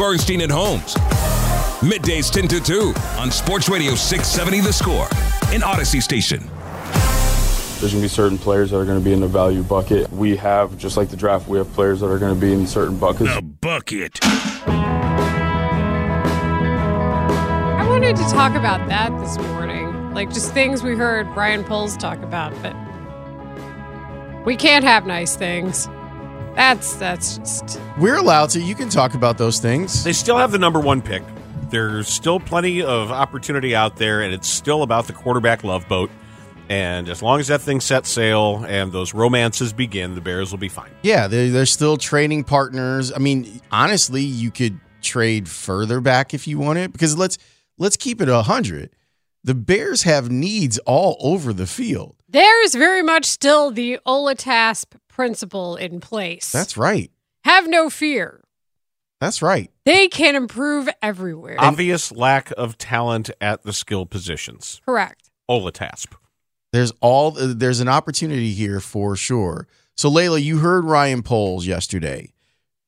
Bernstein and Holmes. Middays 10 to 2 on Sports Radio 670 The Score in Audacy Station. There's going to be certain players that are going to be in the value bucket. We have, just like the draft, we have players that are going to be in certain buckets. The bucket. I wanted to talk about that this morning. Like just things we heard Ryan Poles talk about, but we can't have nice things. That's that's just We're allowed to. You can talk about those things. They still have the number one pick. There's still plenty of opportunity out there, and it's still about the quarterback love boat. And as long as that thing sets sail and those romances begin, the Bears will be fine. Yeah, they're, they're still trading partners. I mean, honestly, you could trade further back if you wanted because let's let's keep it a hundred. The Bears have needs all over the field. there's very much still the Olatasp principle in place. That's right. have no fear. That's right. They can improve everywhere. Obvious lack of talent at the skill positions. Correct. Olatasp. There's all there's an opportunity here for sure. So Layla, you heard Ryan Poles yesterday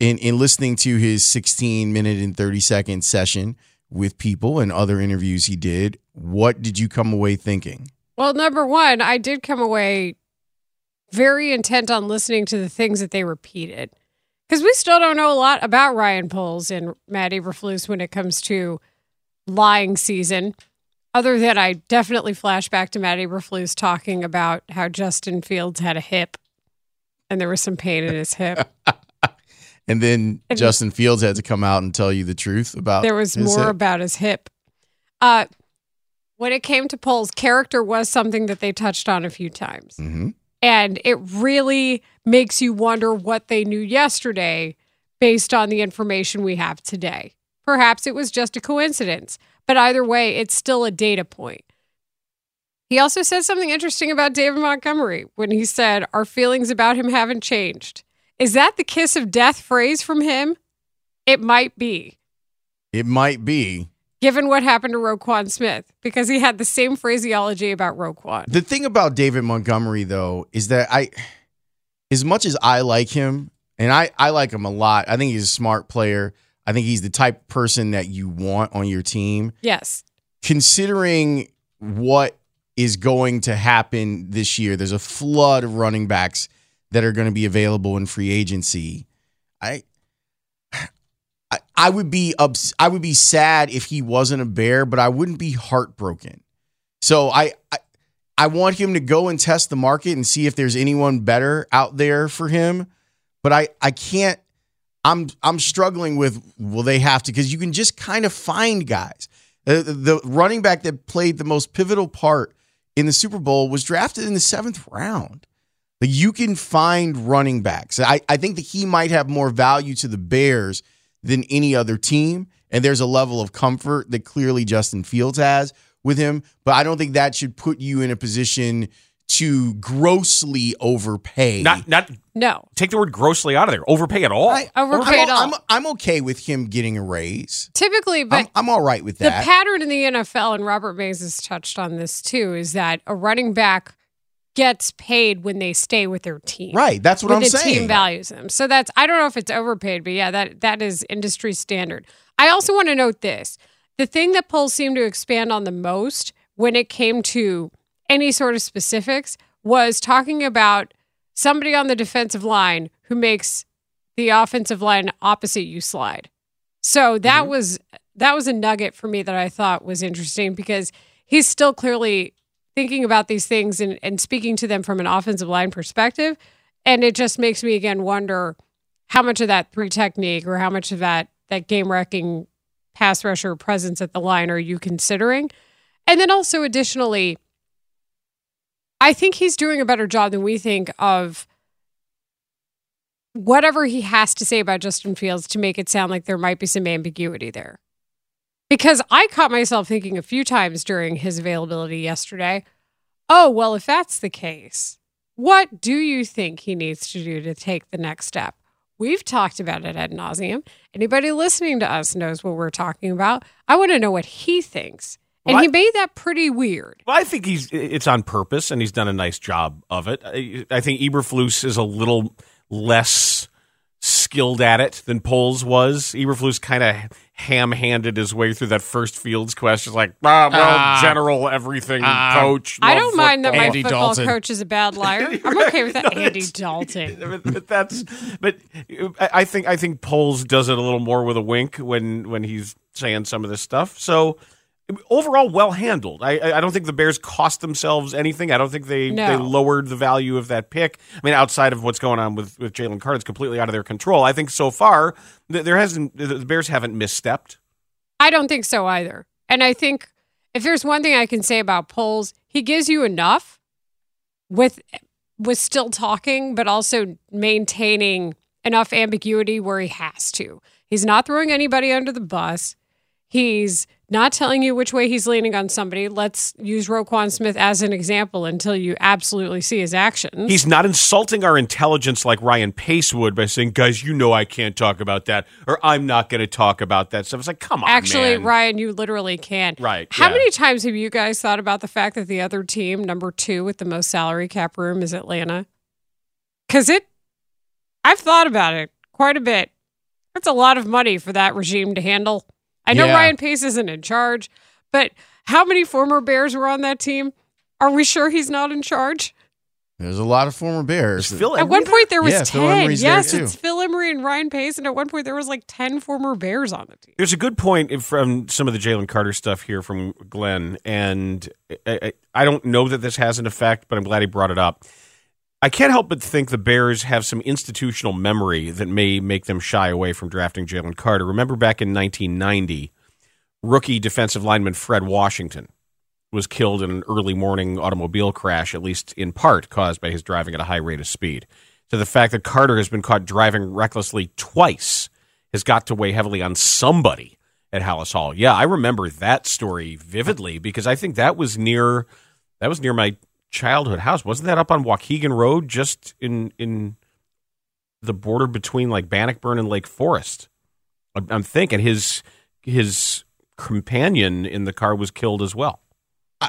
in in listening to his 16 minute and 30 second session with people and other interviews he did. What did you come away thinking? Well, number one, I did come away very intent on listening to the things that they repeated. Because we still don't know a lot about Ryan Poles and Matt Eberflus when it comes to lying season, other than I definitely flash back to Matt Eberflus talking about how Justin Fields had a hip and there was some pain in his hip. And then And- Justin Fields had to come out and tell you the truth about there was more hip. about his hip. Uh, when it came to Poles, character was something that they touched on a few times. Mhm. And it really makes you wonder what they knew yesterday based on the information we have today. Perhaps it was just a coincidence, but either way, it's still a data point. He also said something interesting about David Montgomery when he said, Our feelings about him haven't changed. Is that the kiss of death phrase from him? It might be It might be. Given what happened to Roquan Smith, because he had the same phraseology about Roquan. The thing about David Montgomery, though, is that I, as much as I like him, and I, I like him a lot, I think he's a smart player. I think he's the type of person that you want on your team. Yes. Considering what is going to happen this year, there's a flood of running backs that are going to be available in free agency. I, I, would be ups- I would be sad if he wasn't a bear, but I wouldn't be heartbroken. So I, I I want him to go and test the market and see if there's anyone better out there for him. But I I can't. I'm I'm struggling with will they have to because you can just kind of find guys. Uh, the running back that played the most pivotal part in the Super Bowl was drafted in the seventh round. Like you can find running backs. I, I think that he might have more value to the Bears than any other team. And there's a level of comfort that clearly Justin Fields has with him. But I don't think that should put you in a position to grossly overpay. Not not No. take the word grossly out of there. Overpay at all. I, Overpay I'm, it all. I'm, I'm okay with him getting a raise. Typically, but I'm, I'm all right with that. the pattern in the NFL, and Robert Mays has touched on this too, is that a running back gets paid when they stay with their team. right. That's what when I'm the saying. team values them. So that's I don't know if it's overpaid, but yeah, that that is industry standard. I also want to note this: the thing that Poles seemed to expand on the most when it came to any sort of specifics was talking about somebody on the defensive line who makes the offensive line opposite you slide. So that mm-hmm. was that was a nugget for me that I thought was interesting because he's still clearly thinking about these things and, and speaking to them from an offensive line perspective. And it just makes me again wonder how much of that three technique or how much of that that game wrecking pass rusher presence at the line are you considering? And then also additionally, I think he's doing a better job than we think of whatever he has to say about Justin Fields to make it sound like there might be some ambiguity there. Because I caught myself thinking a few times during his availability yesterday, oh, well, if that's the case, what do you think he needs to do to take the next step? We've talked about it ad nauseum. Anybody listening to us knows what we're talking about. I want to know what he thinks. And Well, he made that pretty weird. Well, I think he's it's on purpose, and he's done a nice job of it. I, I think Eberflus is a little less skilled at it than Poles was. Eberflus kind of ham-handed his way through that first Fields question, like, ah, well, Ah. general everything, Ah. coach. I don't mind that my Andy football Dalton. coach is a bad liar. I'm okay with that. No, Andy Dalton. but, but that's but I I think I think Poles does it a little more with a wink when when he's saying some of this stuff. So overall, well handled. I I don't think the Bears cost themselves anything. I don't think they No. they lowered the value of that pick. I mean, outside of what's going on with with Jalen Carter, it's completely out of their control. I think so far there hasn't the the Bears haven't misstepped. I don't think so either. And I think if there's one thing I can say about Poles, he gives you enough with with still talking, but also maintaining enough ambiguity where he has to. He's not throwing anybody under the bus. He's not telling you which way he's leaning on somebody. Let's use Roquan Smith as an example until you absolutely see his actions. He's not insulting our intelligence like Ryan Pace would by saying, "Guys, you know I can't talk about that," or "I'm not going to talk about that stuff." It's like, come on, Actually, man. Ryan, you literally can. Right, How yeah. many times have you guys thought about the fact that the other team, number two with the most salary cap room, is Atlanta? Because it, I've thought about it quite a bit. That's a lot of money for that regime to handle. I know Yeah. Ryan Pace isn't in charge, but how many former Bears were on that team? Are we sure he's not in charge? There's a lot of former Bears. Phil At one Emery point there was Yeah, ten. Emery's yes, too. it's Phil Emery and Ryan Pace, and at one point there was like ten former Bears on the team. There's a good point from some of the Jalen Carter stuff here from Glenn, and I, I, I don't know that this has an effect, but I'm glad he brought it up. I can't help but think the Bears have some institutional memory that may make them shy away from drafting Jalen Carter. Remember back in 1990, rookie defensive lineman Fred Washington was killed in an early morning automobile crash, at least in part caused by his driving at a high rate of speed. So the fact that Carter has been caught driving recklessly twice has got to weigh heavily on somebody at Halas Hall. Yeah, I remember that story vividly because I think that was near that was near my childhood house. Wasn't that up on Waukegan Road, just in in the border between like Bannockburn and Lake Forest? I'm- thinking his his companion in the car was killed as well.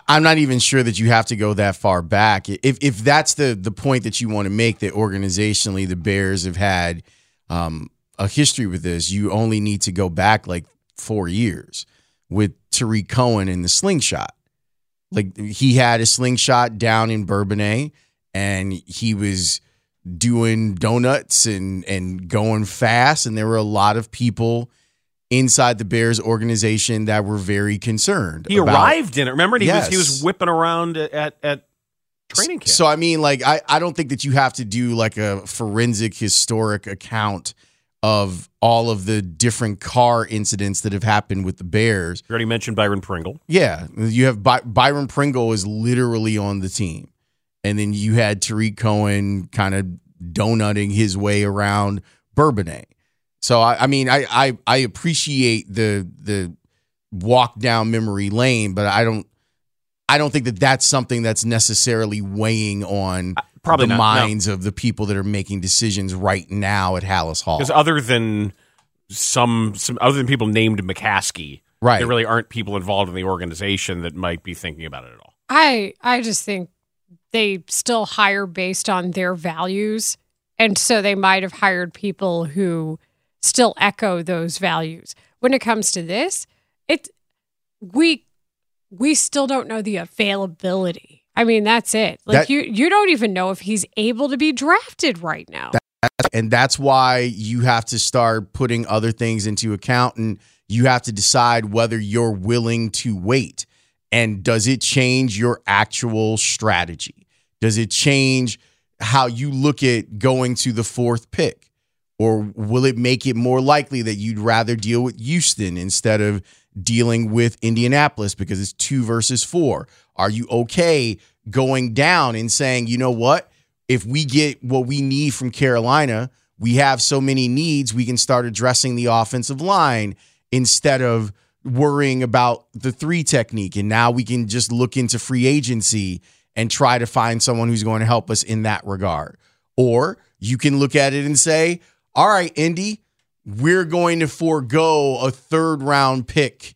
I'm not even sure that you have to go that far back. If if that's the the point that you want to make, that organizationally the Bears have had um, a history with this, you only need to go back like four years with Tarik Cohen in the slingshot. Like he had a slingshot down in Bourbonnais, and he was doing donuts and and going fast, and there were a lot of people inside the Bears organization that were very concerned. He about- arrived in it. Remember, he was he was whipping around at at training camp. So I mean, like, I, I don't think that you have to do like a forensic historic account of all of the different car incidents that have happened with the Bears. you already mentioned Byron Pringle. Yeah, you have By- Byron Pringle is literally on the team, and then you had Tarik Cohen kind of donutting his way around Bourbonnais. So I, I mean, I, I I appreciate the the walk down memory lane, but I don't I don't think that that's something that's necessarily weighing on Probably the not, no. minds of the people that are making decisions right now at Halas Hall. Because other than some, some other than people named McCaskey, Right. there really aren't people involved in the organization that might be thinking about it at all. I I just think they still hire based on their values, and so they might have hired people who still echo those values. When it comes to this, it we we still don't know the availability. I mean, that's it. Like That- you you don't even know if he's able to be drafted right now. and that's why you have to start putting other things into account and you have to decide whether you're willing to wait and does it change your actual strategy does it change how you look at going to the fourth pick or will it make it more likely that you'd rather deal with Houston instead of dealing with Indianapolis because it's 2 versus 4 are you okay going down and saying you know what if we get what we need from Carolina, we have so many needs, we can start addressing the offensive line instead of worrying about the three technique. And now we can just look into free agency and try to find someone who's going to help us in that regard. Or you can look at it and say, all right, Indy, we're going to forego a third round pick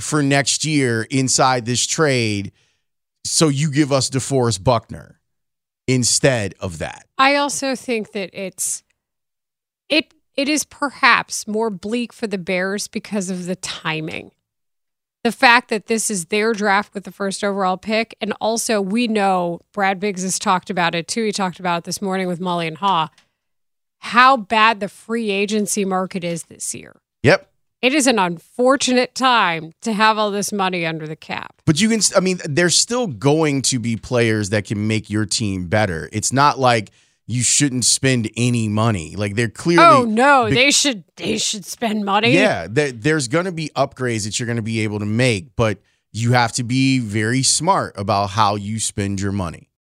for next year inside this trade. So you give us DeForest Buckner instead of that. I also think that it's it it is perhaps more bleak for the Bears because of the timing. The fact that this is their draft with the first overall pick. And also, we know Brad Biggs has talked about it too. He talked about it this morning with Mully and Haugh how bad the free agency market is this year. Yep. It is an unfortunate time to have all this money under the cap. But you can, I mean, there's still going to be players that can make your team better. It's not like you shouldn't spend any money. Like they're clearly. Oh no, be- they should they should spend money. Yeah, there, there's going to be upgrades that you're going to be able to make, but you have to be very smart about how you spend your money.